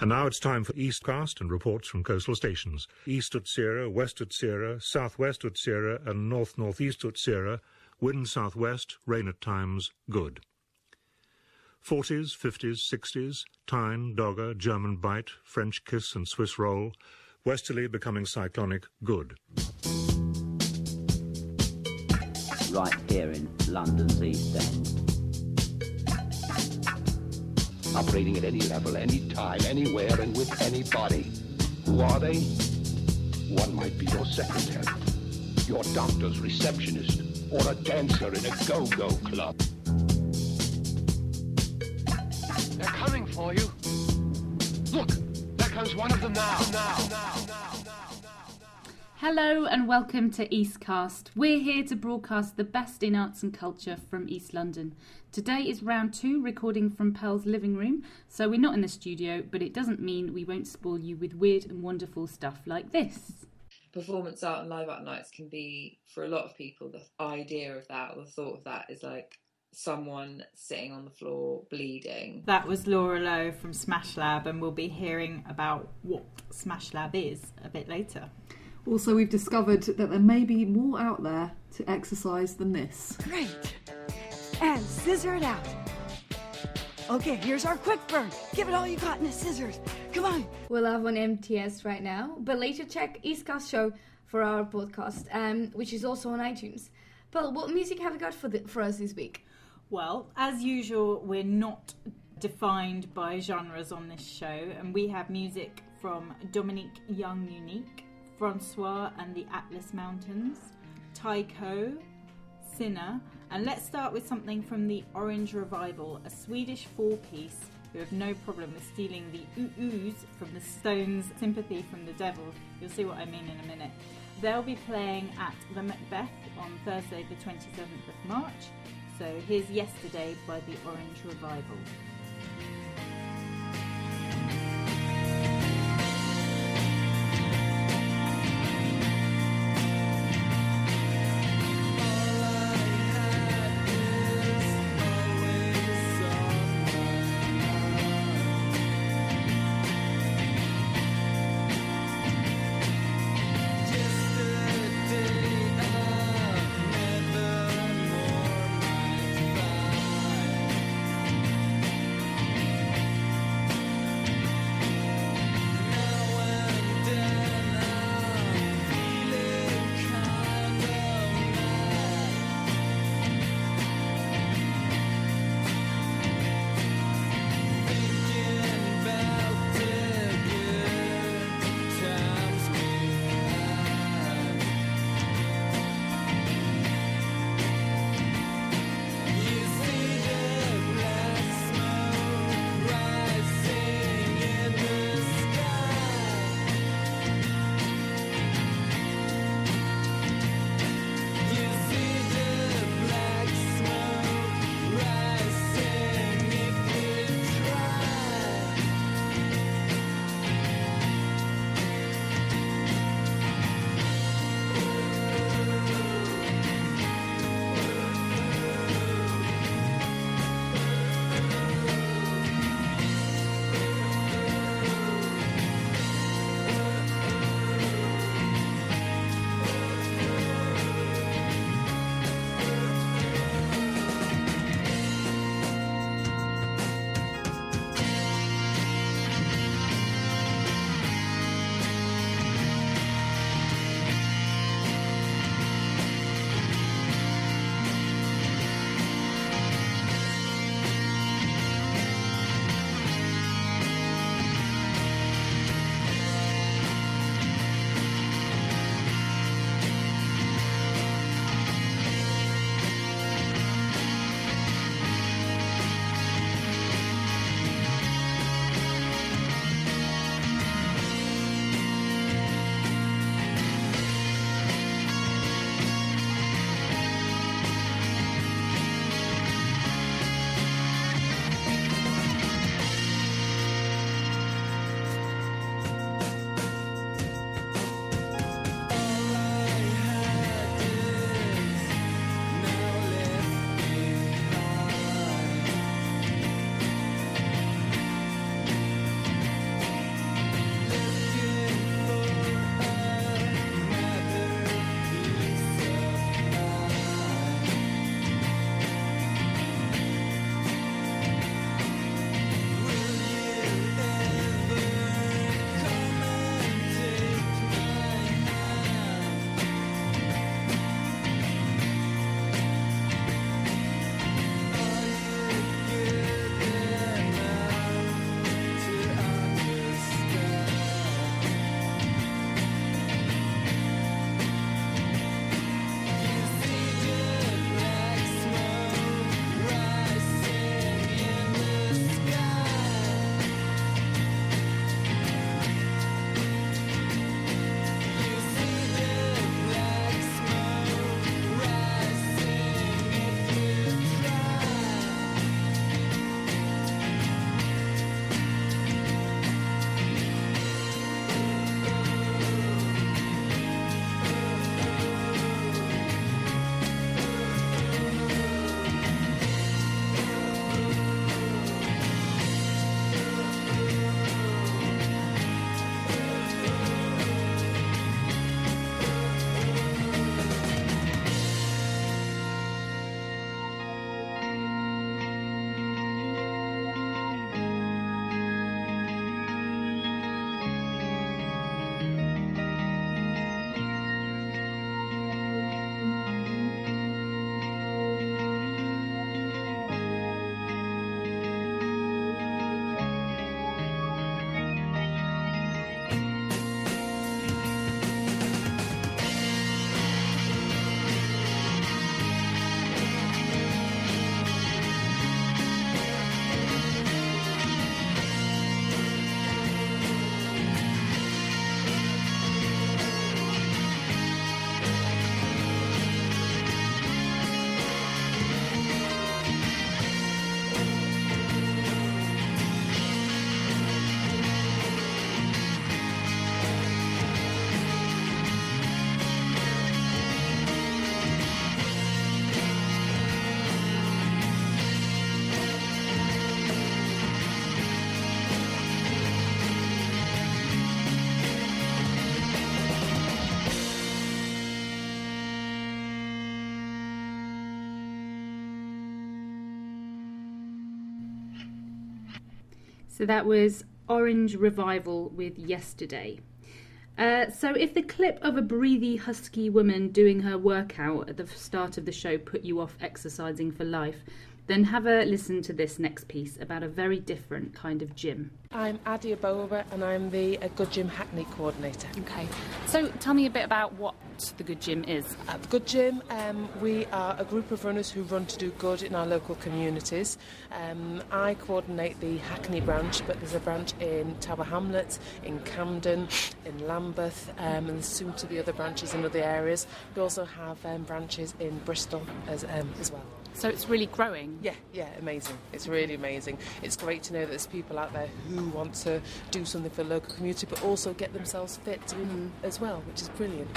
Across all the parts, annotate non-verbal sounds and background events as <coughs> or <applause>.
And now it's time for Eastcast and reports from coastal stations. East Utsira, West Utsira, Southwest Utsira, and North Northeast Utsira. Wind southwest, rain at times, good. 40s, 50s, 60s, Tyne, Dogger, German Bight, French Kiss and Swiss Roll. Westerly becoming cyclonic, good. Right here in London's East End. Operating at any level, any time, anywhere, and with anybody. Who are they? One might be your secretary, your doctor's receptionist, or a dancer in a go-go club. They're coming for you. Look, there comes one of them now, now, now, now. Hello and welcome to Eastcast. We're here to broadcast the best in arts and culture from East London. Today is round two, recording from Pearl's living room, so we're not in the studio, but it doesn't mean we won't spoil you with weird and wonderful stuff like this. Performance art and live art nights can be, for a lot of people, the idea of that or the thought of that is like someone sitting on the floor bleeding. That was Laura Lowe from Smash Lab, and we'll be hearing about what Smash Lab is a bit later. Also, we've discovered that there may be more out there to exercise than this. Great. And scissor it out. Okay, here's our quick burn. Give it all you got in the scissors. Come on. We're live on NTS right now, but later check Eastcast show for our podcast, um, which is also on iTunes. But what music have you got for the, for us this week? Well, as usual, we're not defined by genres on this show, and we have music from Dominique Young Unique, Francois and the Atlas Mountains, Tycho, Sinah, and let's start with something from the Orange Revival, a Swedish four piece who have no problem with stealing the ooh-oohs from the Stones' Sympathy from the Devil. You'll see what I mean in a minute. They'll be playing at the Macbeth on Thursday, the 27th of March. So here's Yesterday by the Orange Revival. So that was Orange Revival with Yesterday. Uh, so, if the clip of a breathy, husky woman doing her workout at the start of the show put you off exercising for life, then have a listen to this next piece about a very different kind of gym. I'm Adia Bower and I'm the uh, Good Gym Hackney coordinator. Okay, so tell me a bit about what the Good Gym is. At the Good Gym, um, we are a group of runners who run to do good in our local communities. Um, I coordinate the Hackney branch, but there's a branch in Tower Hamlets, in Camden, in Lambeth, um, and soon to be other branches in other areas. We also have um, branches in Bristol as, um, as well. So it's really growing. Yeah, yeah, amazing. It's really amazing. It's great to know that there's people out there who want to do something for the local community, but also get themselves fit mm. as well, which is brilliant.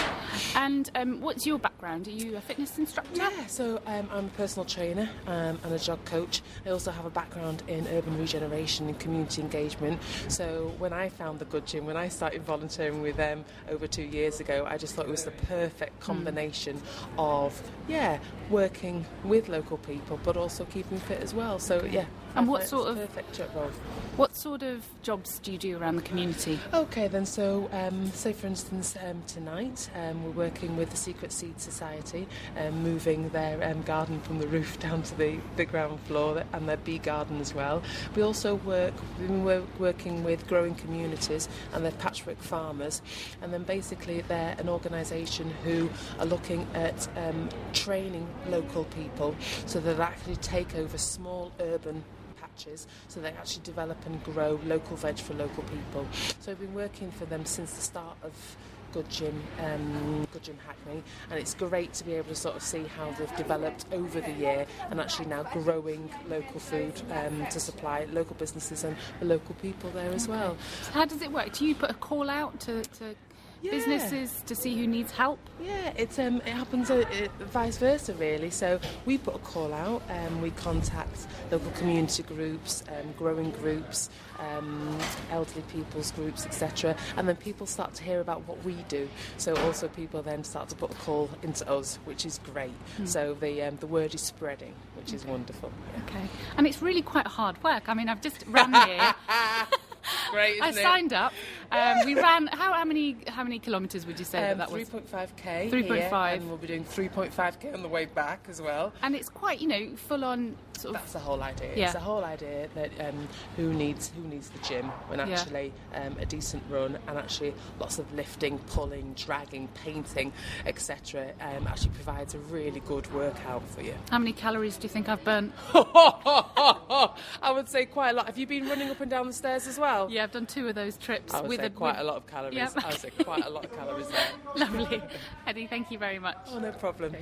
And um, what's your background? Are you a fitness instructor? Yeah, so um, I'm a personal trainer um, and a jog coach. I also have a background in urban regeneration and community engagement. So when I found the Good Gym, when I started volunteering with them over two years ago, I just thought it was the perfect mm. combination mm. of, yeah, working with local people, but also keeping fit as well. So yeah. And what sort of perfect job role? What sort of jobs do you do around the community? Okay, then. So, um, say for instance, um, tonight um, we're working with the Secret Seed Society, um, moving their um, garden from the roof <laughs> down to the, the ground floor, and their bee garden as well. We also work. Been working with growing communities and their patchwork farmers, and then basically they're an organisation who are looking at um, training local people so that they actually take over small urban patches so they actually develop and grow local veg for local people. So I've been working for them since the start of Good Gym, um, Good Gym Hackney, and it's great to be able to sort of see how they've developed over the year and actually now growing local food um, to supply local businesses and the local people there as well. How does it work? Do you put a call out to, to yeah. businesses to see who needs help? Yeah, it's um, it happens uh, vice versa really. So we put a call out, and um, we contact local community groups, um, growing groups, um, elderly people's groups, etc. And then people start to hear about what we do. So also people then start to put a call into us, which is great. Mm. So the um, the word is spreading, which is wonderful. Yeah. Okay, and it's really quite hard work. I mean, I've just run here. <laughs> Great, I it? signed up. Um, we <laughs> ran. How, how, many how many kilometres would you say um, that, that was? 3.5k. 3.5, and we'll be doing 3.5k on the way back as well. And it's quite you know full on sort of. That's the whole idea. Yeah. It's the whole idea that um, who needs who needs the gym when actually yeah. Um, a decent run and actually lots of lifting, pulling, dragging, painting, etc. Um, actually provides a really good workout for you. How many calories do you think I've burnt? <laughs> I would say quite a lot. Have you been running up and down the stairs as well? Yeah, I've done two of those trips. I would with say a, quite with... a lot of calories. I would say quite a lot of calories there. <laughs> Lovely. Eddie, thank you very much. Oh, no problem.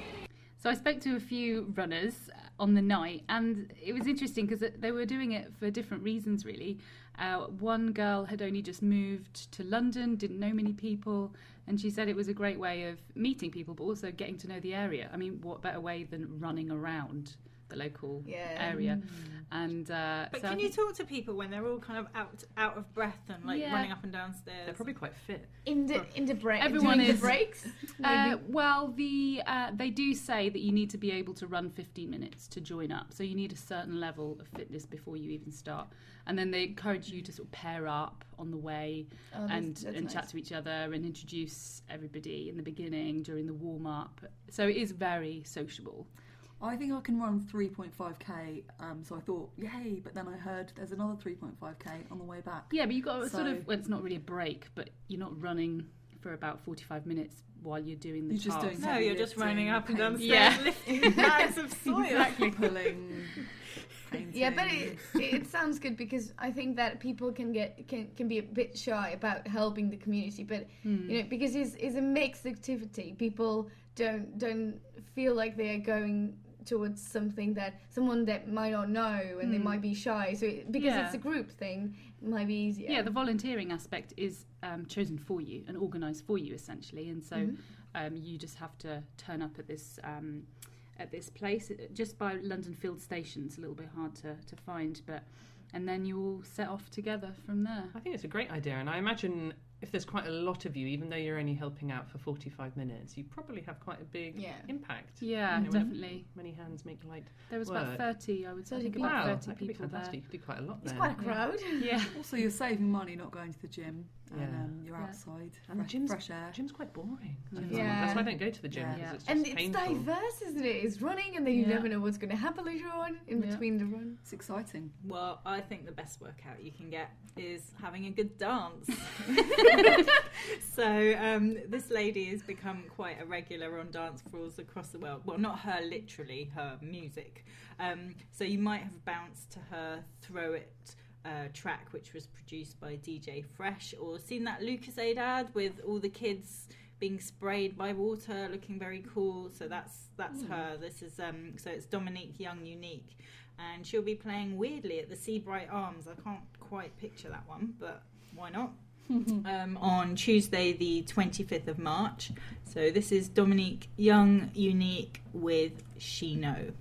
So I spoke to a few runners on the night, and it was interesting because they were doing it for different reasons, really. Uh, one girl had only just moved to London, didn't know many people, and she said it was a great way of meeting people, but also getting to know the area. I mean, what better way than running around? The local yeah. area. Mm. And uh, but so can you talk to people when they're all kind of out out of breath and like yeah. running up and down stairs? They're probably quite fit. In the in the break, everyone is the breaks. Uh, well, the uh, they do say that you need to be able to run 15 minutes to join up, so you need a certain level of fitness before you even start. And then they encourage you to sort of pair up on the way oh, and that's, that's and nice. chat to each other and introduce everybody in the beginning during the warm up. So it is very sociable. I think I can run 3.5k, um, so I thought, yay, but then I heard there's another 3.5k on the way back. Yeah, but you've got so, sort of, well, it's not really a break, but you're not running for about 45 minutes while you're doing the you're task. Just doing no, you're just running up and down stairs, yeah. lifting <laughs> bags of soil. Exactly, pulling. Painting. <laughs> Yeah, but it, it sounds good because I think that people can get can, can be a bit shy about helping the community, but mm. you know because it's, it's a mixed activity. People don't don't feel like they are going towards something that someone that might not know and mm. they hmm. might be shy. So it, because yeah. it's a group thing, it might be easier. Yeah, the volunteering aspect is um, chosen for you and organised for you essentially, and so mm-hmm. um, you just have to turn up at this. Um, at this place, just by London Field Station, it's a little bit hard to, to find, but and then you all set off together from there. I think it's a great idea, and I imagine if there's quite a lot of you, even though you're only helping out for 45 minutes, you probably have quite a big Yeah. impact. Yeah, You know, definitely. Many hands make light. There was work. about 30, I would say. I think Wow, about 30 that could be people fantastic. there. You could do quite a lot It's there. quite a crowd. Yeah. Also, you're saving money not going to the gym, and Yeah. um, you're Yeah. outside, And the gym's, fresh air. gym's quite boring. Yeah. That's why I don't go to the gym Yeah. it's just And it's painful. diverse, isn't it? It's running, and then you Yeah. never know what's going to happen later on in Yeah. between the run. It's exciting. Well, I think the best workout you can get is having a good dance. <laughs> <laughs> so, um, this lady has become quite a regular on dance floors across the world. Well, not her literally, her music. Um, so, you might have bounced to her Throw It. Uh, track which was produced by DJ Fresh, or seen that Lucas ad with all the kids being sprayed by water, looking very cool. So that's that's her. This is um, so it's Dominique Young Unique, and she'll be playing weirdly at the Sebright Arms. I can't quite picture that one, but why not? <laughs> um, on Tuesday, the 25th of March. So this is Dominique Young Unique with She Know.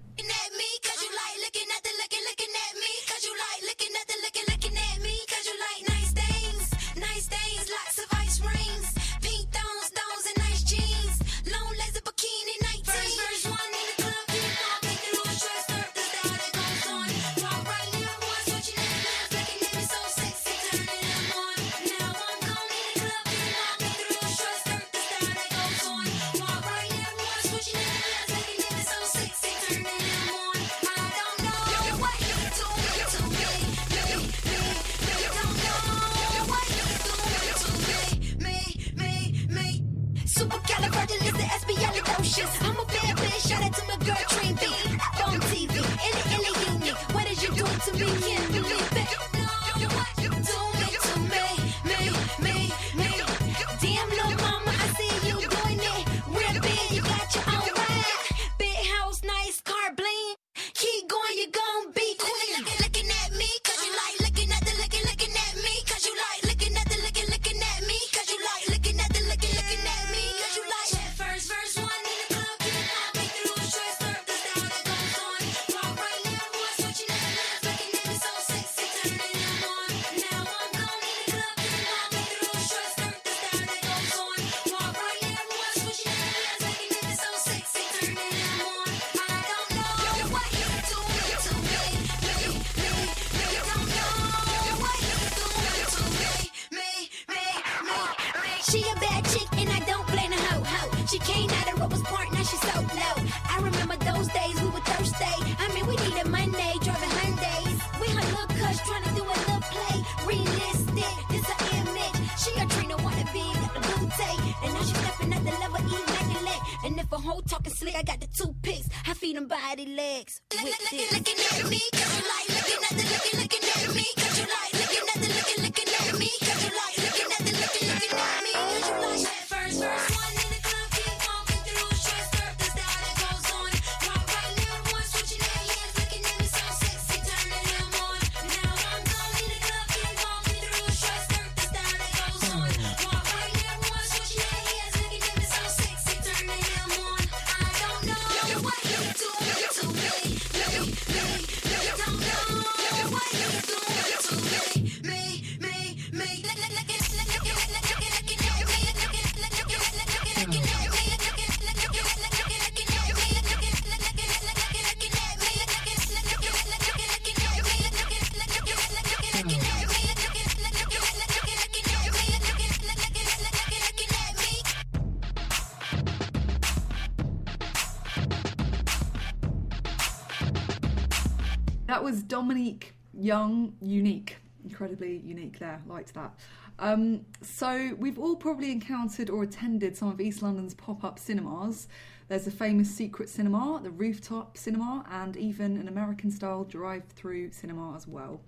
Young, unique, incredibly unique. There, liked that. Um, so we've all probably encountered or attended some of East London's pop-up cinemas. There's a famous secret cinema, the rooftop cinema, and even an American-style drive-through cinema as well.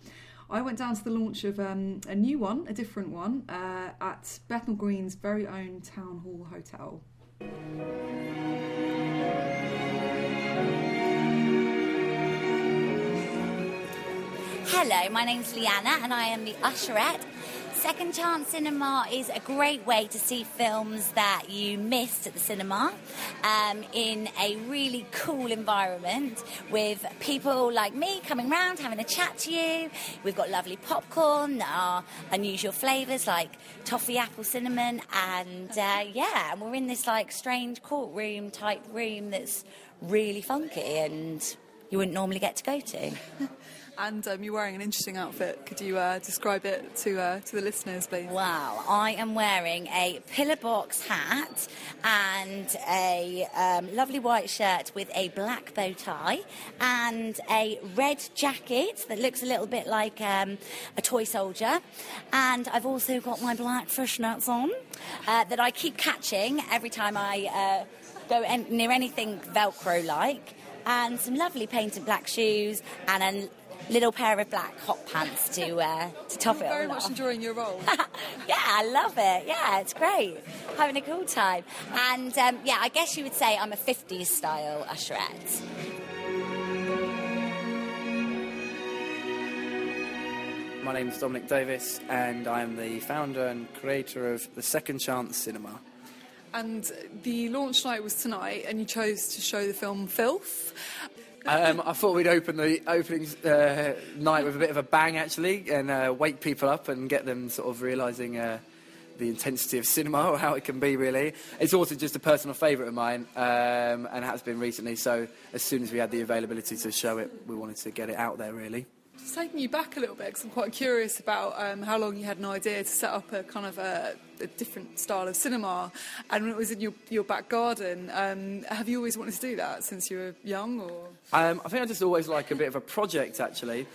I went down to the launch of um, a new one, a different one, uh, at Bethnal Green's very own Town Hall Hotel. Hello, my name's Leanna and I am the usherette. Second Chance Cinema is a great way to see films that you missed at the cinema um, in a really cool environment with people like me coming round, having a chat to you. We've got lovely popcorn that are unusual flavours like toffee, apple, cinnamon, and uh, yeah, and we're in this like strange courtroom type room that's really funky and you wouldn't normally get to go to. <laughs> And um, you're wearing an interesting outfit. Could you uh, describe it to uh, to the listeners, please? Wow, I am wearing a pillar box hat and a um, lovely white shirt with a black bow tie and a red jacket that looks a little bit like um, a toy soldier. And I've also got my black fishnets on uh, that I keep catching every time I uh, go en- near anything Velcro like. And some lovely painted black shoes and a little pair of black hot pants to uh, to top You're it all very much off. enjoying your role. <laughs> Yeah, I love it. Yeah, it's great. Having a cool time. And um, yeah, I guess you would say I'm a 50s style usherette. My name is Dominic Davis, and I am the founder and creator of the Second Chance Cinema. and the launch night was tonight, and you chose to show the film Filth. Um, I thought we'd open the opening uh, night with a bit of a bang, actually, and uh, wake people up and get them sort of realising uh, the intensity of cinema or how it can be, really. It's also just a personal favourite of mine, um, and has been recently. So as soon as we had the availability to show it, we wanted to get it out there, really. Just taking you back a little bit, because I'm quite curious about um, how long you had an idea to set up a kind of a, a different style of cinema, and when it was in your, your back garden. Um, have you always wanted to do that since you were young, or? Um, I think I just always like a bit of a project, actually.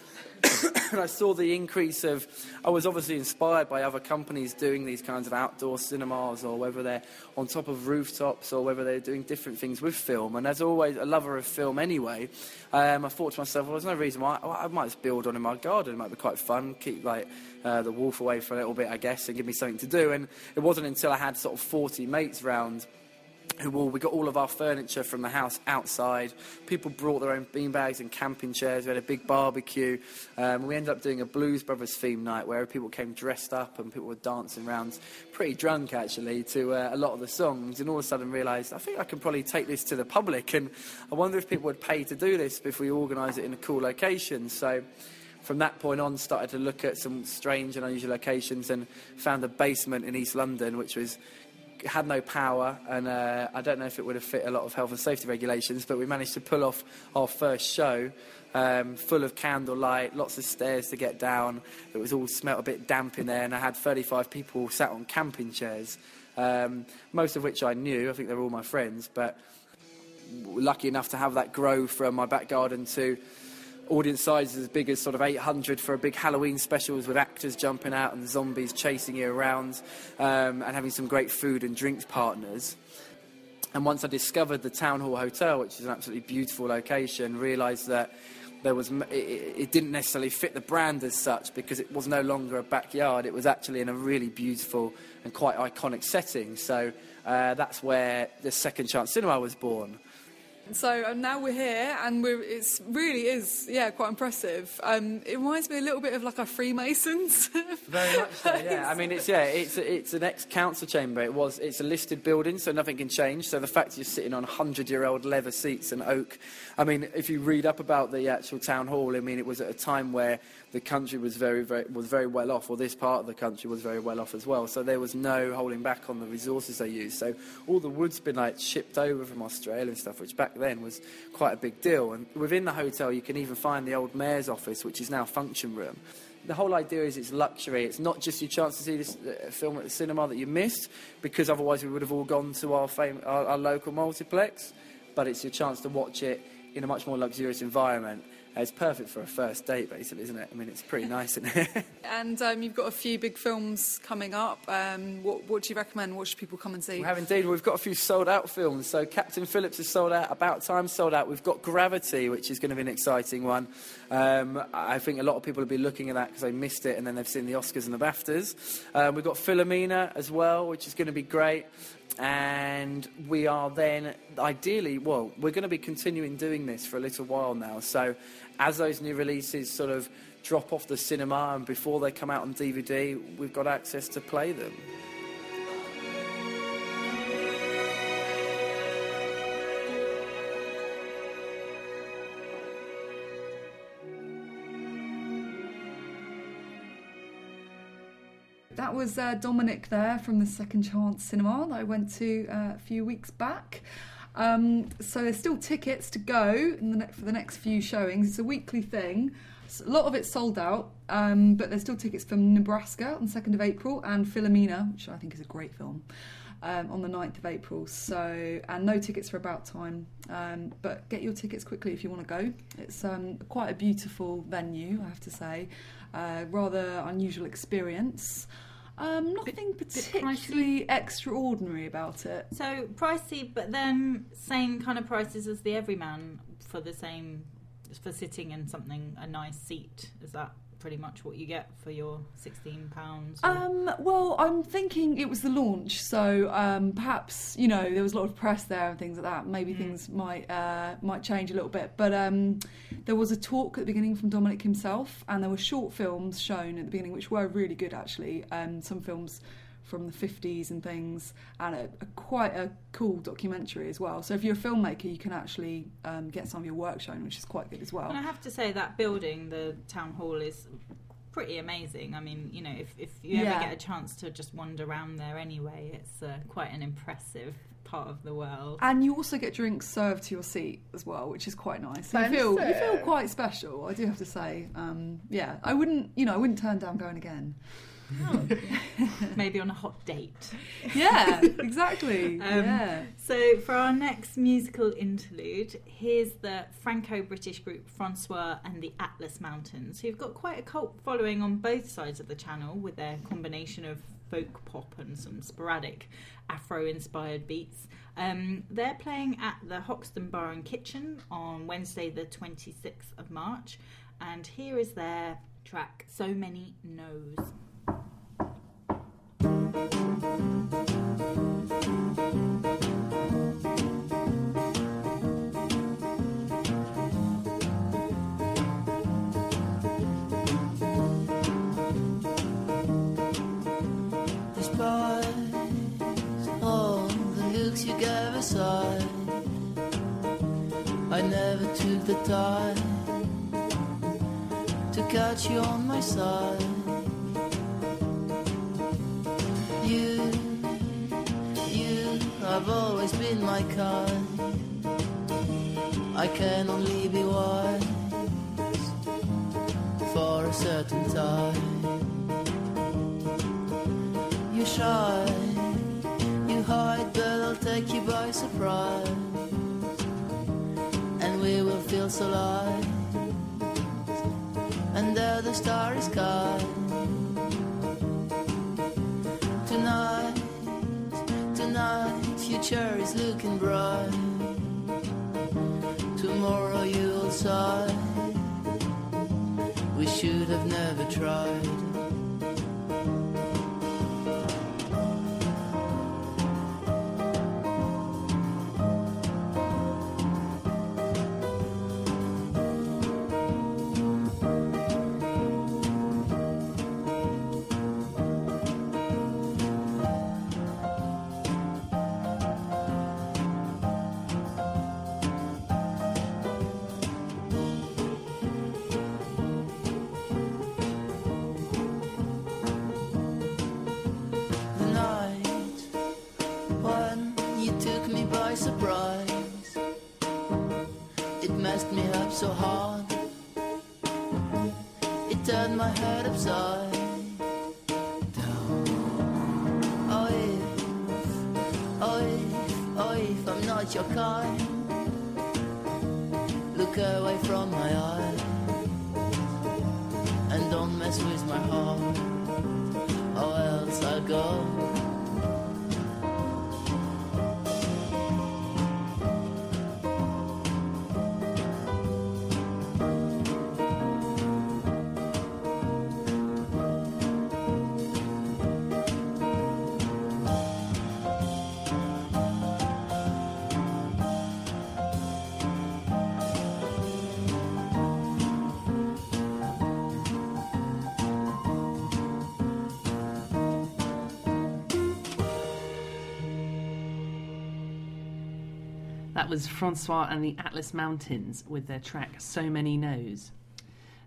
And <coughs> I saw the increase of. I was obviously inspired by other companies doing these kinds of outdoor cinemas, or whether they're on top of rooftops, or whether they're doing different things with film. And as always, a lover of film anyway, um, I thought to myself, well, there's no reason why I, I might just build on in my garden. It might be quite fun. Keep like uh, the wolf away for a little bit, I guess, and give me something to do. And it wasn't until I had sort of 40 mates round who all, we got all of our furniture from the house outside. People brought their own beanbags and camping chairs. We had a big barbecue. Um, we ended up doing a Blues Brothers theme night where people came dressed up and people were dancing around, pretty drunk actually, to uh, a lot of the songs. And all of a sudden realised, I think I can probably take this to the public. And I wonder if people would pay to do this if we organise it in a cool location. So from that point on, started to look at some strange and unusual locations and found a basement in East London, which was had no power, and uh, I don't know if it would have fit a lot of health and safety regulations, but we managed to pull off our first show. Um, full of candlelight, lots of stairs to get down. It was all smelt a bit damp in there, and I had 35 people sat on camping chairs, um, most of which I knew. I think they were all my friends, but lucky enough to have that grow from my back garden to audience sizes as big as sort of 800 for a big Halloween specials with actors jumping out and zombies chasing you around um, and having some great food and drinks partners. And once I discovered the Town Hall Hotel, which is an absolutely beautiful location, realised that there was it, it didn't necessarily fit the brand as such because it was no longer a backyard. It was actually in a really beautiful and quite iconic setting. So uh, that's where the Second Chance Cinema was born. So now we're here, and it's really is yeah quite impressive. Um, it reminds me a little bit of like our Freemasons. <laughs> Very much so, yeah. I mean, it's yeah, it's it's an ex-council chamber. It was it's a listed building, so nothing can change. So the fact you're sitting on hundred-year-old leather seats and oak. I mean, if you read up about the actual town hall, I mean, it was at a time where the country was very, very was very well off, or this part of the country was very well off as well. So there was no holding back on the resources they used. So all the wood's been like shipped over from Australia and stuff, which back then was quite a big deal. And within the hotel, you can even find the old mayor's office, which is now function room. The whole idea is it's luxury. It's not just your chance to see this uh, film at the cinema that you missed, because otherwise we would have all gone to our, fam- our, our local multiplex. But it's your chance to watch it in a much more luxurious environment. Uh, It's perfect for a first date, basically, isn't it? I mean, it's pretty nice in here. <laughs> and um, you've got a few big films coming up. Um, what, what do you recommend? What should people come and see? We have indeed. We've got a few sold out films. So Captain Phillips is sold out. About Time sold out. We've got Gravity, which is going to be an exciting one. Um, I think a lot of people will be looking at that because they missed it and then they've seen the Oscars and the BAFTAs. Um, we've got Philomena as well, which is going to be great. And we are then, ideally, well, we're going to be continuing doing this for a little while now. So as those new releases sort of drop off the cinema, and before they come out on DVD, we've got access to play them. That was uh, Dominic there from the Second Chance Cinema that I went to uh, a few weeks back. Um, so there's still tickets to go the ne- for the next few showings. It's a weekly thing. A lot of it's sold out, um, but there's still tickets from Nebraska on 2nd of April and Philomena, which I think is a great film, um, on the 9th of April. So and no tickets for about time, um, but get your tickets quickly if you want to go. It's um, quite a beautiful venue, I have to say. Uh, rather unusual experience. Um, nothing particularly extraordinary about it. So pricey, but then same kind of prices as the Everyman for the same for sitting in something a nice seat. Is that pretty much what you get for your sixteen pounds? Um, well, I'm thinking it was the launch, so um, perhaps you know there was a lot of press there and things like that. Maybe things might uh, might change a little bit, but um, there was a talk at the beginning from Dominic himself, and there were short films shown at the beginning, which were really good actually. Um, some films from the 50s and things, and a, a quite a cool documentary as well. So if you're a filmmaker, you can actually um, get some of your work shown, which is quite good as well. And I have to say that building, the town hall, is pretty amazing. I mean, you know, if, if you Yeah. ever get a chance to just wander around there anyway, it's uh, quite an impressive part of the world. And you also get drinks served to your seat as well, which is quite nice. So you feel you feel quite special. I do have to say. Um, yeah, I wouldn't you know I wouldn't turn down going again. Maybe on a hot date. Yeah, <laughs> exactly. Um, yeah. So, for our next musical interlude, here's the Franco British group Francois and the Atlas Mountains, who've got quite a cult following on both sides of the channel with their combination of folk pop and some sporadic Afro inspired beats. Um, they're playing at the Hoxton Bar and Kitchen on Wednesday, the 26th of March, and here is their track So Many No's. On my side. You, you have always been my kind. I can only be wise for a certain time. You shy, you hide, but I'll take you by surprise. And we will feel so light the starry sky. Tonight, tonight, future is looking bright. Tomorrow you'll sigh. We should have never tried. So hard. It turned my head upside down. Oh, if, oh, if, oh, if I'm not your kind, look away from my eyes That was Francois and the Atlas Mountains with their track So Many Knows.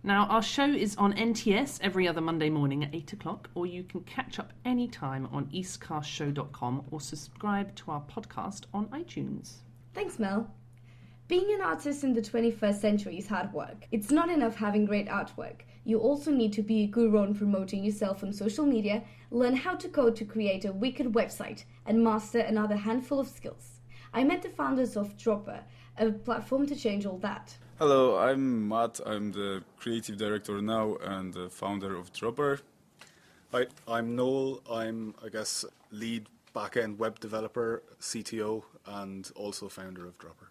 Now, our show is on NTS every other Monday morning at 8 o'clock, or you can catch up anytime on eastcastshow.com or subscribe to our podcast on iTunes. Thanks, Mel. Being an artist in the 21st century is hard work. It's not enough having great artwork. You also need to be a guru on promoting yourself on social media, learn how to code to create a wicked website, and master another handful of skills. I met the founders of Dropr, a platform to change all that. Hello, I'm Matt. I'm the creative director now and the founder of Dropr. Hi, I'm Noel. I'm, I guess, lead backend web developer, CTO, and also founder of Dropr.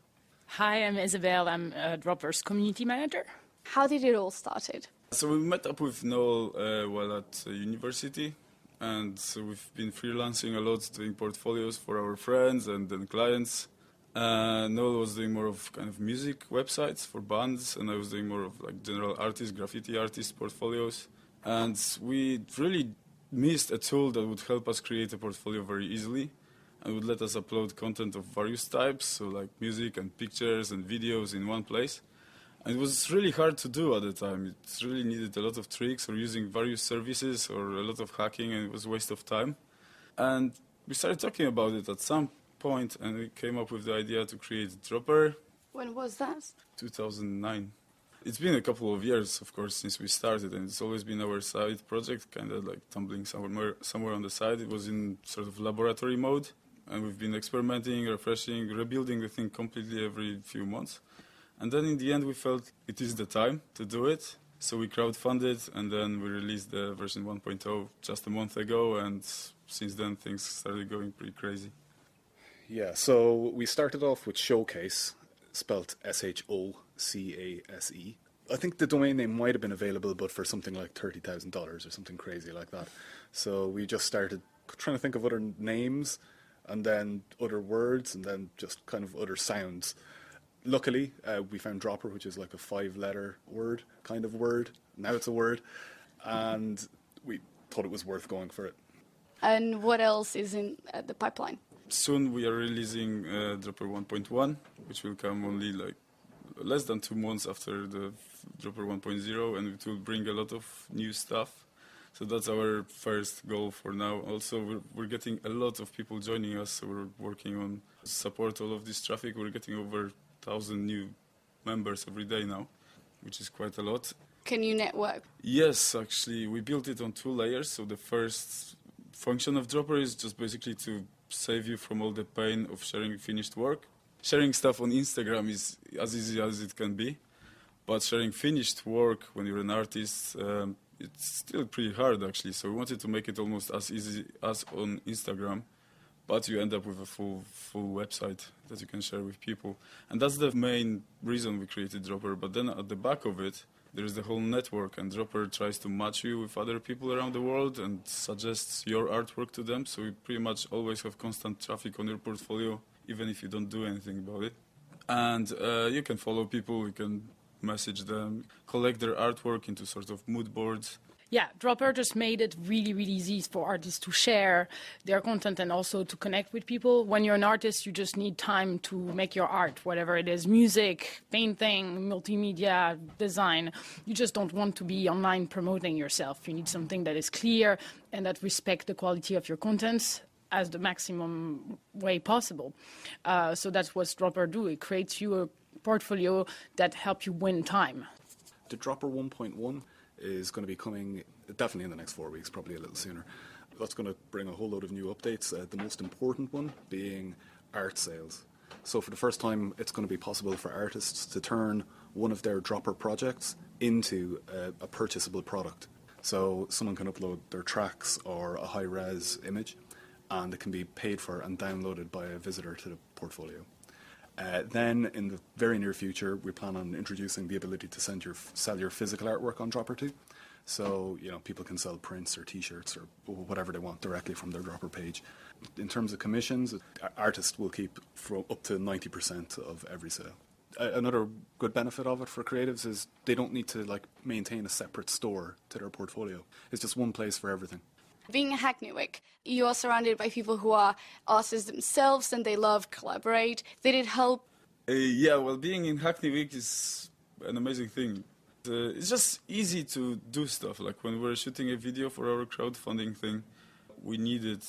Hi, I'm Isabel. I'm uh, Dropr's community manager. How did it all started? So we met up with Noel uh, while at uh, university, and so we've been freelancing a lot, doing portfolios for our friends and then clients. Uh, Noel was doing more of kind of music websites for bands, and I was doing more of like general artist, graffiti artist portfolios. And we really missed a tool that would help us create a portfolio very easily and would let us upload content of various types, so like music and pictures and videos in one place. And it was really hard to do at the time. It really needed a lot of tricks or using various services or a lot of hacking, and it was a waste of time. And we started talking about it at some point, and we came up with the idea to create Dropr When was that? 2009. It's been a couple of years, of course, since we started, and it's always been our side project, kind of like tumbling somewhere, somewhere on the side. It was in sort of laboratory mode, and we've been experimenting, refreshing, rebuilding the thing completely every few months. And then in the end, we felt it is the time to do it. So we crowdfunded, and then we released the version 1.0 just a month ago, and since then things started going pretty crazy. Yeah, so we started off with Shocase, spelt S H O C A S E. I think the domain name might have been available, but for something like $30,000 or something crazy like that. So we just started trying to think of other names and then other words and then just kind of other sounds. Luckily, uh, we found Dropr, which is like a five letter word kind of word. Now it's a word. And we thought it was worth going for it. And what else is in uh, the pipeline? Soon we are releasing uh, Dropr 1.1, which will come only like less than two months after the Dropr 1.0, and it will bring a lot of new stuff. So that's our first goal for now. Also, we're, we're getting a lot of people joining us, so we're working on support all of this traffic. We're getting over thousand new members every day now, which is quite a lot. Can you network? Yes, actually, we built it on two layers. So the first function of Dropr is just basically to save you from all the pain of sharing finished work. Sharing stuff on Instagram is as easy as it can be, but sharing finished work when you're an artist, um, it's still pretty hard actually. So we wanted to make it almost as easy as on Instagram, but you end up with a full full website that you can share with people, and that's the main reason we created Dropr. But then at the back of it, there's the whole network, and Dropr tries to match you with other people around the world and suggests your artwork to them. So you pretty much always have constant traffic on your portfolio, even if you don't do anything about it. And uh, you can follow people, you can message them, collect their artwork into sort of mood boards. Yeah, Dropr just made it really, really easy for artists to share their content and also to connect with people. When you're an artist, you just need time to make your art, whatever it is music, painting, multimedia, design. You just don't want to be online promoting yourself. You need something that is clear and that respects the quality of your contents as the maximum way possible. Uh, so that's what Dropr do. It creates you a portfolio that help you win time. The Dropr 1.1 is going to be coming definitely in the next four weeks, probably a little sooner. That's going to bring a whole load of new updates. Uh, the most important one being art sales. So, for the first time, it's going to be possible for artists to turn one of their Dropr projects into a, a purchasable product. So, someone can upload their tracks or a high res image, and it can be paid for and downloaded by a visitor to the portfolio. Uh, then, in the very near future, we plan on introducing the ability to send your, sell your physical artwork on Dropr too. So, you know, people can sell prints or T-shirts or whatever they want directly from their Dropr page. In terms of commissions, artists will keep up to 90% of every sale. Another good benefit of it for creatives is they don't need to like maintain a separate store to their portfolio. It's just one place for everything. Being a Hackney Wick, you are surrounded by people who are artists themselves and they love collaborate. Did it help Uh, yeah, well, being in Hackney Wick is an amazing thing. Uh, it's just easy to do stuff. Like when we were shooting a video for our crowdfunding thing, we needed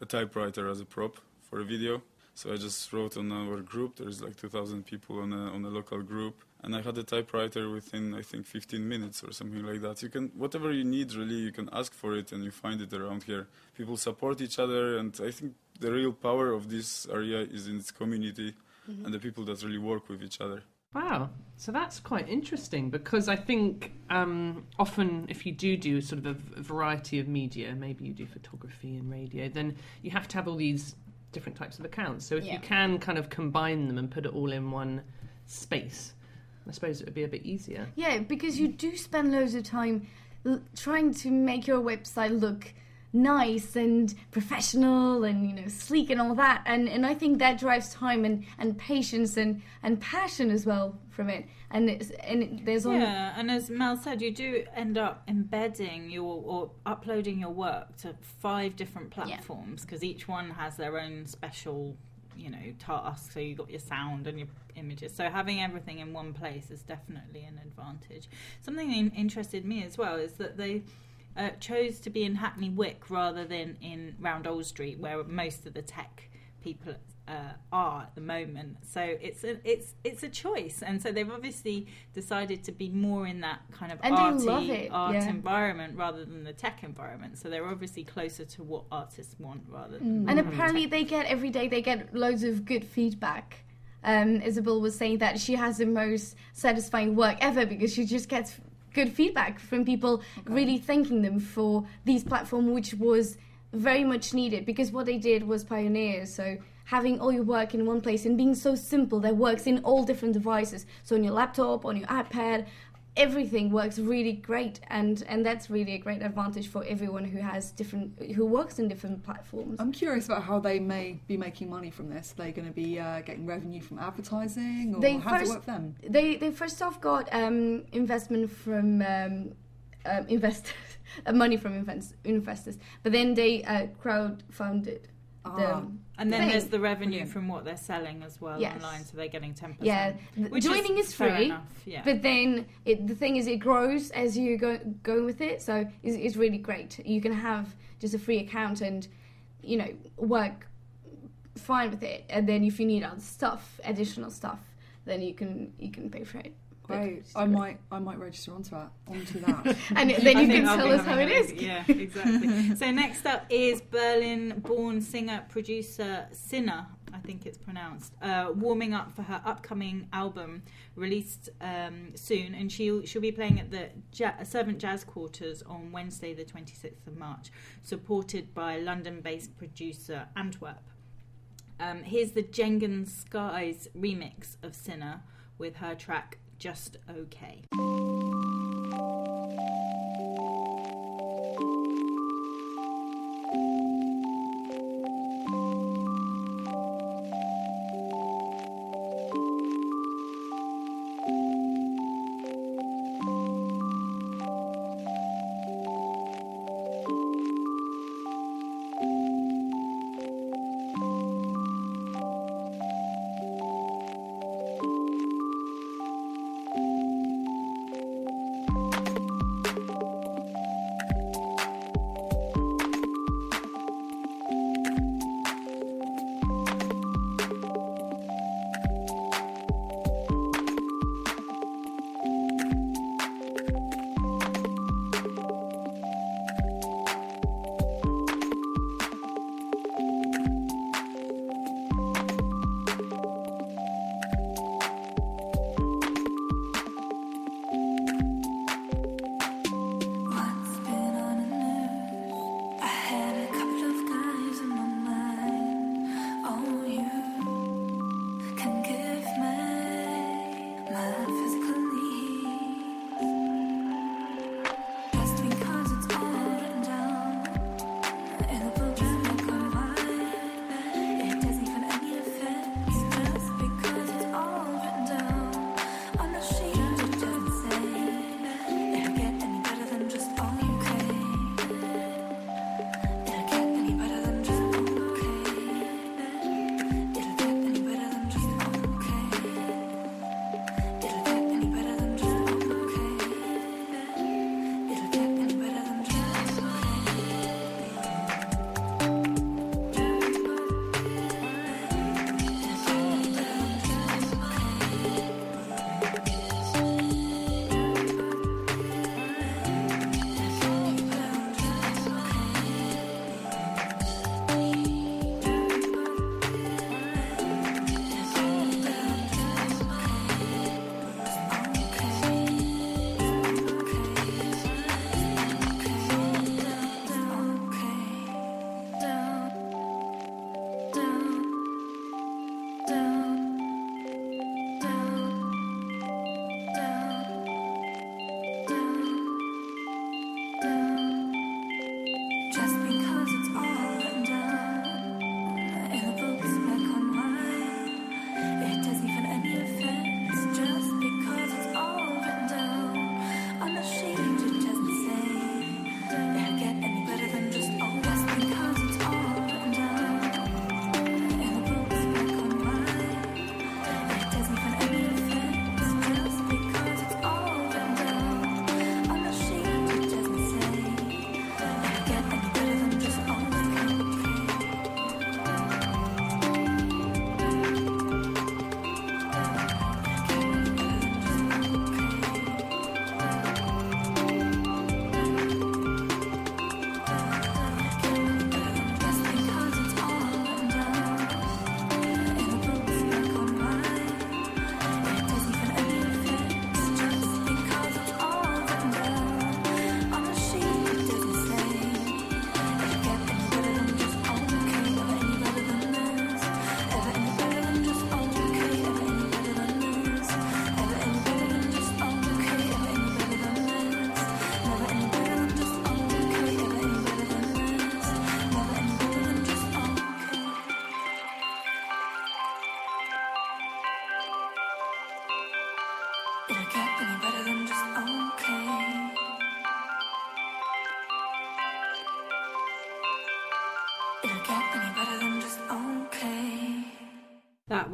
a typewriter as a prop for a video. So I just wrote on our group. There's like 2,000 people on a, on a local group, and I had a typewriter within I think 15 minutes or something like that. You can whatever you need really, you can ask for it, and you find it around here. People support each other, and I think the real power of this area is in its community Mhm. and the people that really work with each other. Wow, so that's quite interesting because I think um, often if you do do sort of a v- variety of media, maybe you do photography and radio, then you have to have all these different types of accounts. So if Yeah. you can kind of combine them and put it all in one space, I suppose it would be a bit easier. Yeah, because you do spend loads of time l- trying to make your website look nice and professional and you know sleek and all that and and I think that drives time and and patience and and passion as well from it and it's, and it, there's only Yeah, and as Mel said, you do end up embedding your or uploading your work to five different platforms because each one has their own special, you know, task. So you've got your sound and your images. So having everything in one place is definitely an advantage. Something that interested me as well is that they. Uh, chose to be in Hackney Wick rather than in Round Old Street, where most of the tech people uh, are at the moment. So it's a it's it's a choice, and so they've obviously decided to be more in that kind of And arty art yeah. environment rather than the tech environment. So they're obviously closer to what artists want rather than and than apparently they get every day they get loads of good feedback um, isabel was saying that she has the most satisfying work ever because she just gets good feedback from people really thanking them for these platforms which was very much needed because what they did was pioneers. So having all your work in one place and being so simple that works in all different devices. So on your laptop on your ipad everything works really great. And and that's really a great advantage for everyone who has different who works in different platforms. I'm curious about how they may be making money from this. Are they going to be uh, getting revenue from advertising, or they how first does it work for them? they they first off got um, investment from um, um, investors <laughs> money from invest- investors but then they uh, crowdfunded the Ah. and then thing. there's the revenue from what they're selling as well Yes. online, so they're getting ten percent. yeah which joining is, fair free enough, yeah. but then it, the thing is it grows as you go go with it so it's, it's really great you can have just a free account and you know work fine with it and then if you need other stuff additional stuff then you can you can pay for it But Great. I might I might register onto that. Onto that. <laughs> And then you can tell us how it is. Yeah, <laughs> exactly. so next up is Berlin-born singer producer Sinah, I think it's pronounced, uh, warming up for her upcoming album released um, soon, and she'll she'll be playing at the ja- Servant Jazz Quarters on Wednesday, the twenty sixth of March, supported by London-based producer Antwerp. Um, here's the Jengen Skies remix of Sinah with her track Just Okay.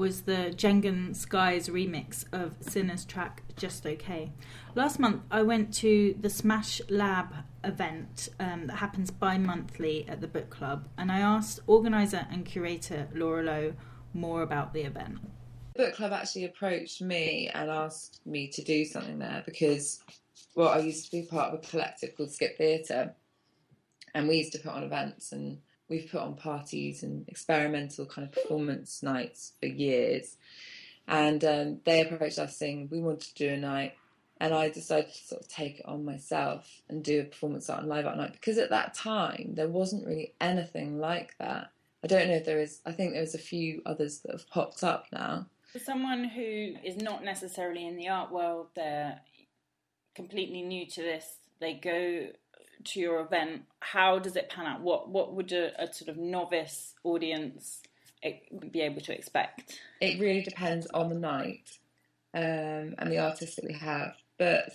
Was the Jengen Skies remix of Sinah's track Just Okay. Last month, I went to the Smash Lab event um, that happens bi monthly at the book club, and I asked organiser and curator Laura Lowe more about the event. The book club actually approached me and asked me to do something there because, well, I used to be part of a collective called Skip Theatre, and we used to put on events and we've put on parties and experimental kind of performance nights for years. And um, they approached us saying we wanted to do a night, and I decided to sort of take it on myself and do a performance art and live art night because at that time there wasn't really anything like that. I don't know if there is. I think there's a few others that have popped up now. For someone who is not necessarily in the art world, they're completely new to this, they go to your event. How does it pan out? What what would a, a sort of novice audience be able to expect? It really depends on the night um, and the artists that we have, but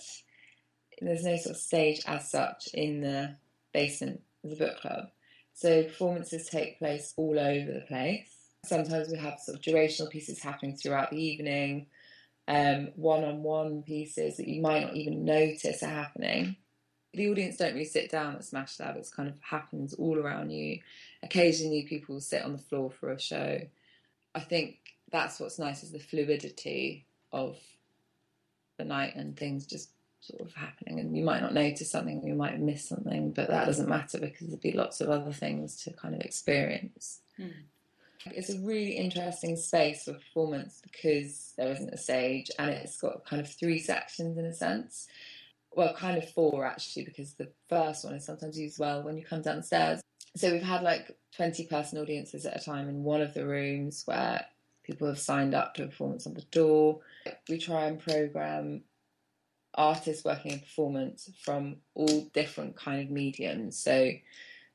there's no sort of stage as such in the basement of the book club. So performances take place all over the place. Sometimes we have sort of durational pieces happening throughout the evening, um, one-on-one pieces that you might not even notice are happening. The audience don't really sit down at Smash Lab. It's kind of happens all around you. Occasionally, people sit on the floor for a show. I think that's what's nice is the fluidity of the night and things just sort of happening. And you might not notice something, you might miss something, but that doesn't matter because there'll be lots of other things to kind of experience. Hmm. It's a really interesting space for performance because there isn't a stage and it's got kind of three sections in a sense. Well, kind of four actually, because the first one is sometimes used well when you come downstairs. So we've had like 20 person audiences at a time in one of the rooms where people have signed up to a performance on the door. We try and program artists working in performance from all different kind of mediums. So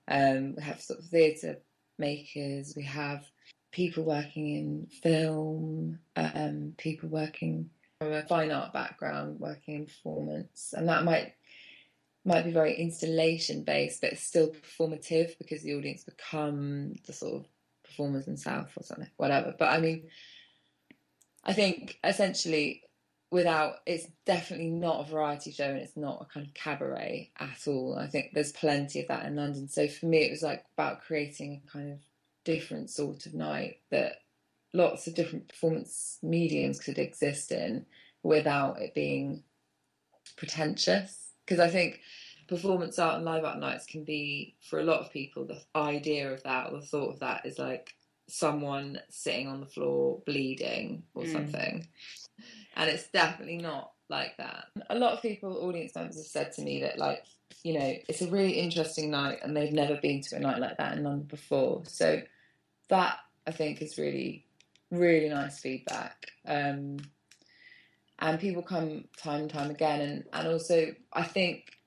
um, we have sort of theatre makers, we have people working in film, um, people working from a fine art background, working in performance, and that might might be very installation based, but it's still performative because the audience become the sort of performers themselves or something, whatever. But I mean, I think essentially without it's definitely not a variety show and it's not a kind of cabaret at all. I think there's plenty of that in London. So for me, it was like about creating a kind of different sort of night that lots of different performance mediums could exist in without it being pretentious. Because I think performance art and live art nights can be, for a lot of people, the idea of that or the thought of that is like someone sitting on the floor bleeding or Mm. something. And it's definitely not like that. A lot of people, audience members, have said to me that, like, you know, it's a really interesting night and they've never been to a night like that in London before. So that, I think, is really, really nice feedback. Um, and people come time and time again. And, and also, I think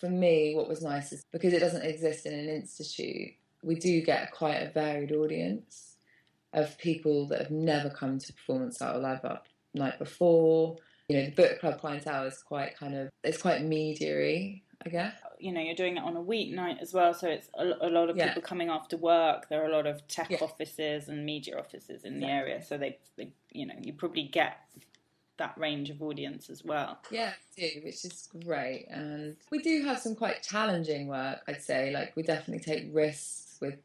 for me, what was nice is because it doesn't exist in an institute, we do get quite a varied audience of people that have never come to performance art or live art night before. You know, the book club clientele is quite kind of it's quite media I guess. You know, you're doing it on a weeknight as well, so it's a, a lot of Yeah. people coming after work. There are a lot of tech offices and media offices in the area, so they, they, you know, you probably get that range of audience as well. Yeah, do, which is great. And we do have some quite challenging work, I'd say. Like we definitely take risks with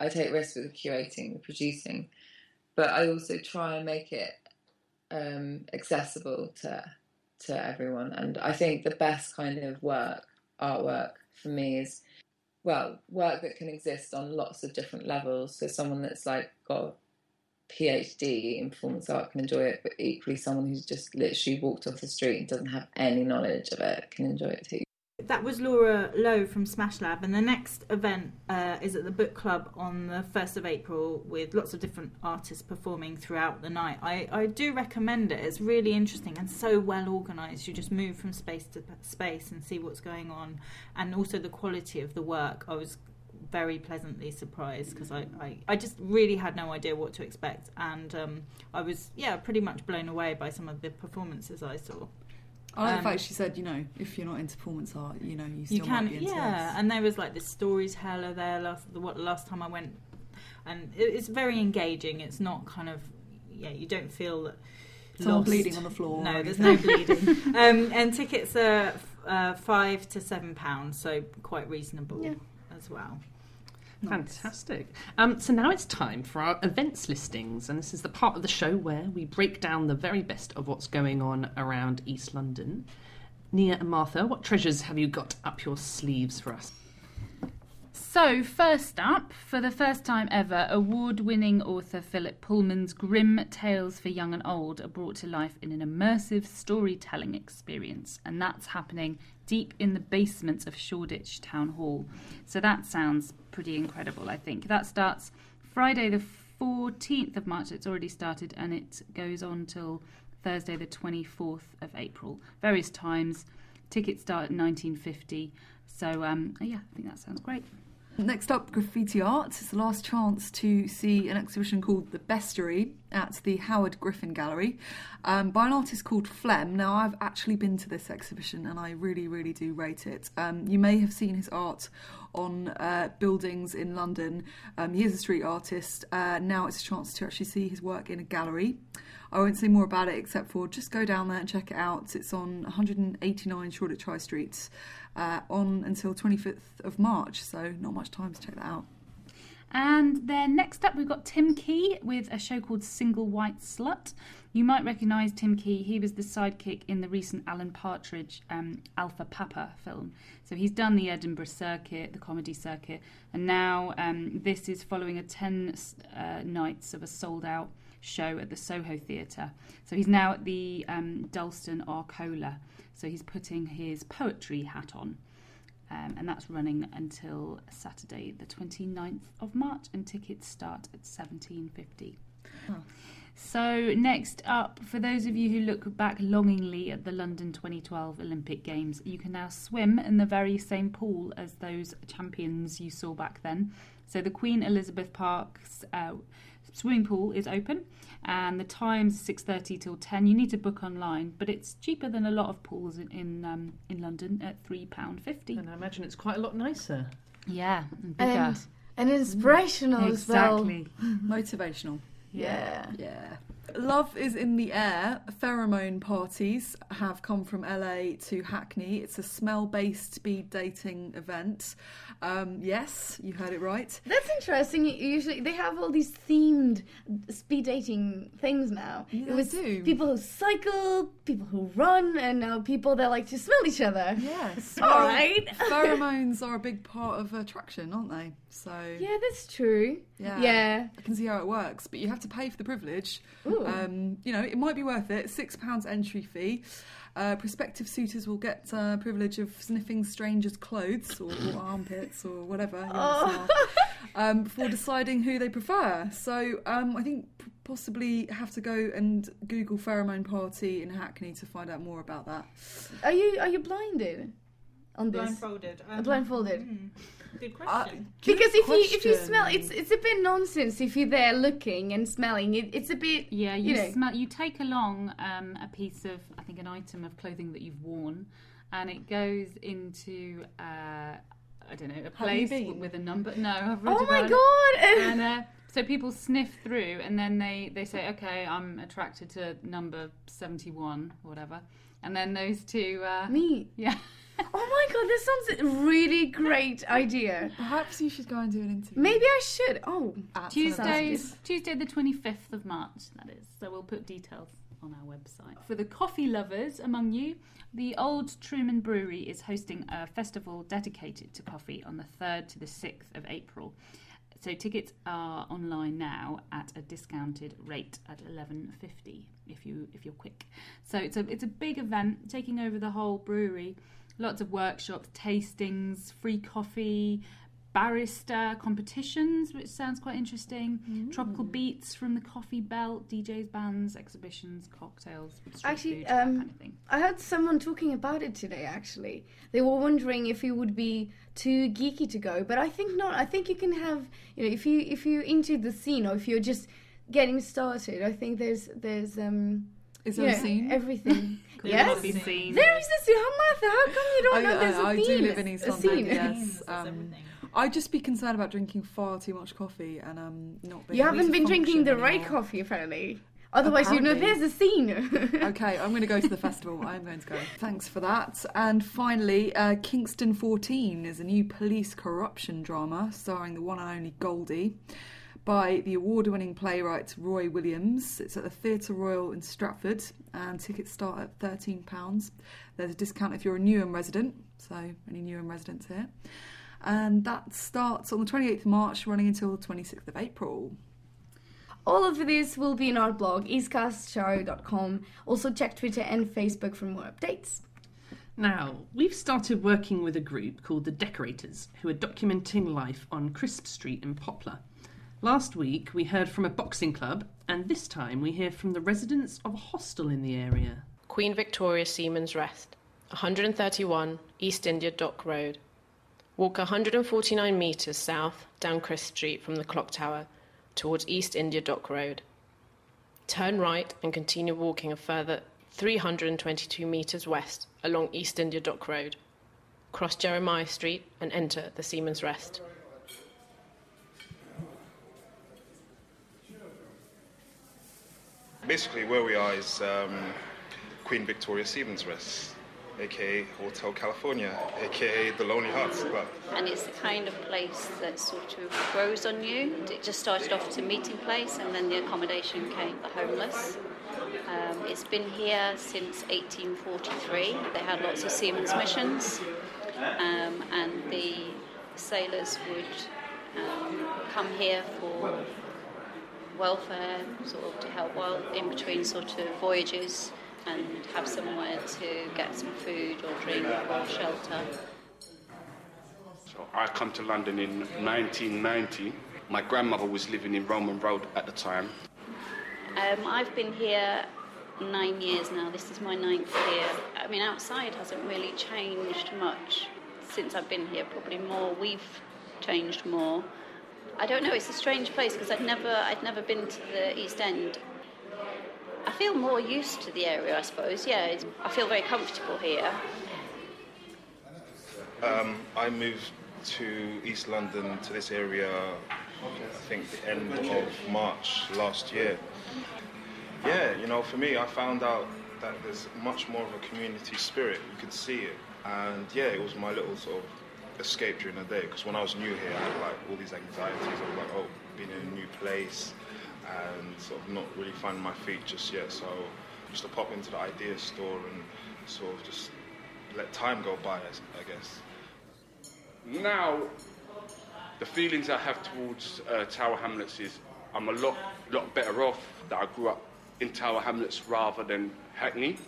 I take risks with the curating, the producing. But I also try and make it um, accessible to to everyone. And I think the best kind of work, artwork for me is well, work that can exist on lots of different levels. So someone that's like got a PhD in performance art can enjoy it, but equally someone who's just literally walked off the street and doesn't have any knowledge of it can enjoy it too. That was Laura Lowe from Smash Lab, and the next event uh, is at the book club on the 1st of April with lots of different artists performing throughout the night. I, I do recommend it, it's really interesting and so well organised. You just move from space to space and see what's going on, and also the quality of the work. I was very pleasantly surprised because I, I, I just really had no idea what to expect, and um, I was, yeah, pretty much blown away by some of the performances I saw. I like the Um, fact she said, you know, if you're not into performance art, you know, you still you can might be into yeah this. and there was like this storyteller there last the what last time i went and it, it's very engaging it's not kind of yeah, you don't feel Someone lost. bleeding on the floor No, there's no bleeding. <laughs> um, and tickets are uh, five to seven pounds, so quite reasonable Yeah. as well. Fantastic. Um, so now it's time for our events listings, and this is the part of the show where we break down the very best of what's going on around East London. Nia and Martha, what treasures have you got up your sleeves for us? So, first up, for the first time ever, award winning author Philip Pullman's grim tales for young and old are brought to life in an immersive storytelling experience, and that's happening deep in the basement of Shoreditch Town Hall. So, that sounds pretty incredible, I think. That starts Friday, the 14th of March, it's already started, and it goes on till Thursday, the 24th of April. Various times. Tickets start at 1950. So, um, yeah, I think that sounds great. Next up, graffiti art. It's the last chance to see an exhibition called The Bestiary at the Howard Griffin Gallery um, by an artist called Phlegm. Now, I've actually been to this exhibition and I really, really do rate it. Um, you may have seen his art on uh, buildings in London. Um, he is a street artist. Uh, now it's a chance to actually see his work in a gallery. I won't say more about it except for just go down there and check it out. It's on 189 Shoreditch High Street uh, on until 25th of March, so not much time to check that out. And then next up, we've got Tim Key with a show called Single White Slut. You might recognise Tim Key. He was the sidekick in the recent Alan Partridge um, Alpha Papa film. So he's done the Edinburgh circuit, the comedy circuit, and now um, this is following a 10 uh, nights of a sold out show at the Soho Theatre. So he's now at the um, Dalston Arcola. So he's putting his poetry hat on. Um, and that's running until Saturday, the 29th of March, and tickets start at 17.50. So, next up, for those of you who look back longingly at the London 2012 Olympic Games, you can now swim in the very same pool as those champions you saw back then. So, the Queen Elizabeth Park's uh, swimming pool is open, and the time's 6:30 till 10. You need to book online, but it's cheaper than a lot of pools in in, um, in London at three pound fifty. And I imagine it's quite a lot nicer. Yeah, and bigger. And, and inspirational as well. Exactly. <laughs> Motivational. Yeah. Yeah. Love is in the air. Pheromone parties have come from LA to Hackney. It's a smell based speed dating event. Um, yes, you heard it right. That's interesting. Usually they have all these themed speed dating things now. Yeah, it they was do. people who cycle, people who run, and now people that like to smell each other. Yes. <laughs> all right. <laughs> Pheromones are a big part of attraction, aren't they? So. Yeah, that's true. Yeah. Yeah. I can see how it works, but you have to pay for the privilege. Ooh. Um, you know, it might be worth it. Six pounds entry fee. Uh, prospective suitors will get uh, privilege of sniffing strangers' clothes or, or <laughs> armpits or whatever you want to smell, um, before deciding who they prefer. So um, I think p- possibly have to go and Google pheromone party in Hackney to find out more about that. Are you are you blinded on this? Blindfolded. Uh, blindfolded. mm, Good Uh, question. Because if you if you smell, it's it's a bit nonsense if you're there looking and smelling. It, it's a bit Yeah, you, you know. smell. You take along um, a piece of, I think, an item of clothing that you've worn, and it goes into, uh, I don't know, a place with a number. No, I've read Oh my God! It. And uh, so people sniff through, and then they they say, okay, I'm attracted to number seventy one, or whatever, and then those two. Uh, Me. Yeah. <laughs> Oh my god, this sounds a really great idea. Perhaps you should go and do an interview. Maybe I should. Oh, Tuesday, Sounds Tuesday the 25th of March, that is. So we'll put details on our website. For the coffee lovers among you, the Old Truman Brewery is hosting a festival dedicated to coffee on the 3rd to the 6th of April. So tickets are online now at a discounted rate at 11.50 if you if you're quick. So it's a it's a big event taking over the whole brewery. Lots of workshops, tastings, free coffee, barista competitions, which sounds quite interesting. Tropical beats from the Coffee Belt, DJs, bands, exhibitions, cocktails, Actually, food, that um, kind of thing. I heard someone talking about it today. Actually, they were wondering if it would be too geeky to go, but I think not. I think you can have, you know, if you if you're into the scene or if you're just getting started, I think there's there's um. Is you there a scene? Everything. <laughs> Could yes, be seen. there is a scene. How Martha? How come you don't I, know there's a I, I scene? do live in East a London. scene. Yes. Um, I'd just be concerned about drinking far too much coffee and um, not being You able haven't to been drinking function the right coffee, apparently. Otherwise, you know, there's a scene. <laughs> okay, I'm going to go to the festival. I'm going to go. Thanks for that. And finally, uh, Kingston 14 is a new police corruption drama starring the one and only Goldie by the award winning playwright Roy Williams. It's at the Theatre Royal in Stratford and tickets start at £13. There's a discount if you're a Newham resident, so any Newham residents here. And that starts on the 28th of March, running until the 26th of April. All of this will be in our blog, eastcastshow.com. Also check Twitter and Facebook for more updates. Now, we've started working with a group called the Decorators, who are documenting life on Crisp Street in Poplar. Last week, we heard from a boxing club, and this time we hear from the residents of a hostel in the area. Queen Victoria Seaman's Rest, 131 East India Dock Road. Walk 149 metres south down Crisp Street from the clock tower towards East India Dock Road. Turn right and continue walking a further 322 metres west along East India Dock Road. Cross Jeremiah Street and enter the Seaman's Rest. Basically, where we are is um, Queen Victoria Seaman's Rest, aka Hotel California, aka the Lonely Hearts Club. and it's the kind of place that sort of grows on you. It just started off as a meeting place, and then the accommodation came the homeless. Um, it's been here since 1843. They had lots of seamen's missions, um, and the sailors would um, come here for welfare, sort of to help while in between sort of voyages and have somewhere to get some food or drink or shelter. So I come to London in 1990. My grandmother was living in Roman Road at the time. Um, I've been here nine years now. This is my ninth year. I mean, outside hasn't really changed much since I've been here. Probably more. We've changed more. I don't know. It's a strange place because I'd never, I'd never been to the East End. I feel more used to the area, I suppose. Yeah, I feel very comfortable here. Um, I moved to East London to this area, I think the end of March last year. Yeah, you know, for me, I found out that there's much more of a community spirit. You could see it, and yeah, it was my little sort of escape during the day. Because when I was new here, I had like all these anxieties I was like, oh, being in a new place and sort of not really finding my feet just yet. So just to pop into the idea store and sort of just let time go by, I guess. Now, the feelings I have towards uh, Tower Hamlets is I'm a lot, lot better off that I grew up in Tower Hamlets rather than Hackney.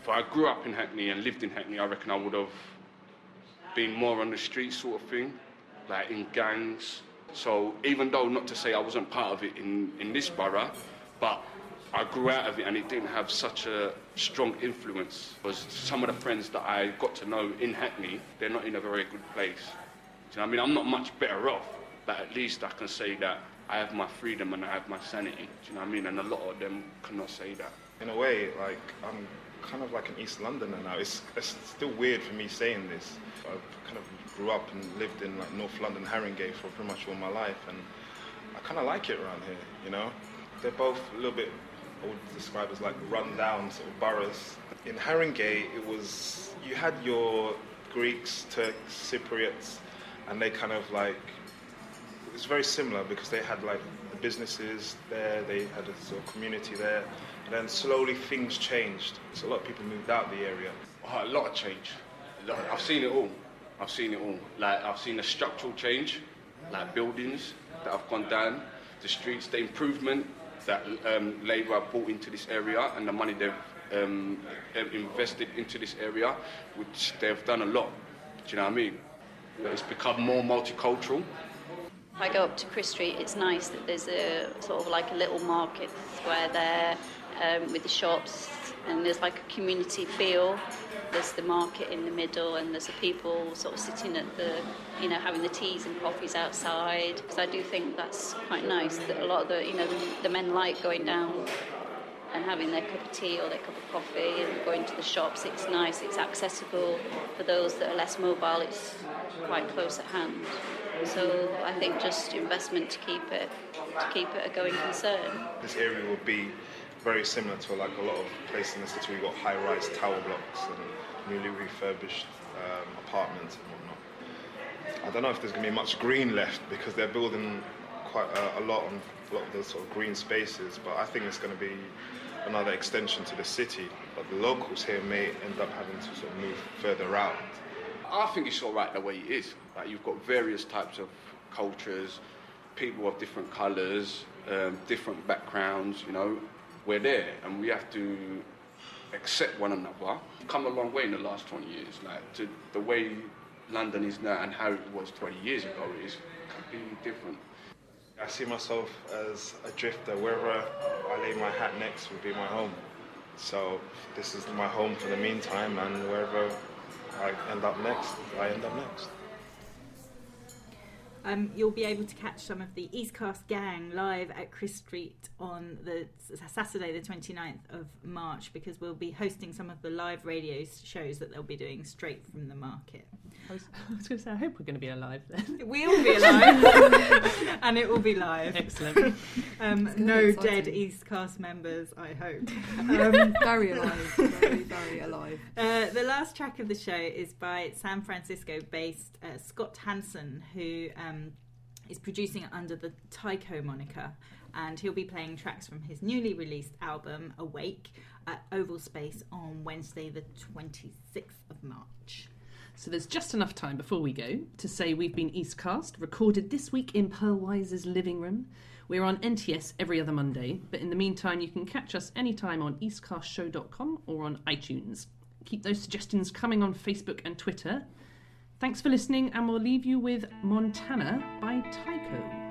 If I grew up in Hackney and lived in Hackney, I reckon I would have been more on the street sort of thing, like in gangs. So even though not to say I wasn't part of it in, in this borough, but I grew out of it and it didn't have such a strong influence. Because some of the friends that I got to know in Hackney, they're not in a very good place. Do you know what I mean? I'm not much better off, but at least I can say that I have my freedom and I have my sanity. Do you know what I mean? And a lot of them cannot say that. In a way, like I'm kind of like an East Londoner now. It's, it's still weird for me saying this. I kind of grew up and lived in like North London, Haringey for pretty much all my life, and I kind of like it around here. You know, they're both a little bit I would describe as like run-down sort of boroughs. In Haringey, it was you had your Greeks, Turks, Cypriots, and they kind of like it was very similar because they had like the businesses there, they had a sort of community there, then slowly things changed. So a lot of people moved out of the area. Oh, a lot of change. A lot- I've seen it all. I've seen it all. Like I've seen the structural change, like buildings that have gone down, the streets, the improvement that um, Labour have brought into this area, and the money they've um, invested into this area, which they've done a lot. Do you know what I mean? It's become more multicultural. If I go up to Crisp Street, it's nice that there's a sort of like a little market square there um, with the shops, and there's like a community feel. There's the market in the middle, and there's the people sort of sitting at the, you know, having the teas and coffees outside. Because I do think that's quite nice. That a lot of the, you know, the, the men like going down and having their cup of tea or their cup of coffee and going to the shops. It's nice. It's accessible for those that are less mobile. It's quite close at hand. So I think just investment to keep it to keep it a going concern. This area will be very similar to like a lot of places in the city. We've got high-rise tower blocks and newly refurbished um, apartments and whatnot. I don't know if there's going to be much green left because they're building quite a, a lot on a lot of the sort of green spaces. But I think it's going to be another extension to the city. But the locals here may end up having to sort of move further out. I think it's all right the way it is. Like you've got various types of cultures, people of different colours, um, different backgrounds. You know, we're there, and we have to accept one another. Come a long way in the last 20 years. Like to the way London is now and how it was 20 years ago is completely different. I see myself as a drifter. Wherever I lay my hat next will be my home. So this is my home for the meantime, and wherever I end up next, I end up next. Um, you'll be able to catch some of the Eastcast gang live at Crisp Street on the Saturday, the 29th of March, because we'll be hosting some of the live radio shows that they'll be doing straight from the market. I was, <laughs> I was going to say, I hope we're going to be alive then. <laughs> We'll be alive, <laughs> and it will be live. Excellent. Um, no exciting. dead Eastcast members, I hope. Um, Very alive, very, very alive. Uh, the last track of the show is by San Francisco-based uh, Scott Hansen, who um, Um, is producing under the Tycho moniker, and he'll be playing tracks from his newly released album Awake at Oval Space on Wednesday, the 26th of March. So there's just enough time before we go to say we've been Eastcast, recorded this week in Pearl Wise's living room. We're on NTS every other Monday, but in the meantime, you can catch us anytime on eastcastshow.com or on iTunes. Keep those suggestions coming on Facebook and Twitter. Thanks for listening, and we'll leave you with Montana by Tycho.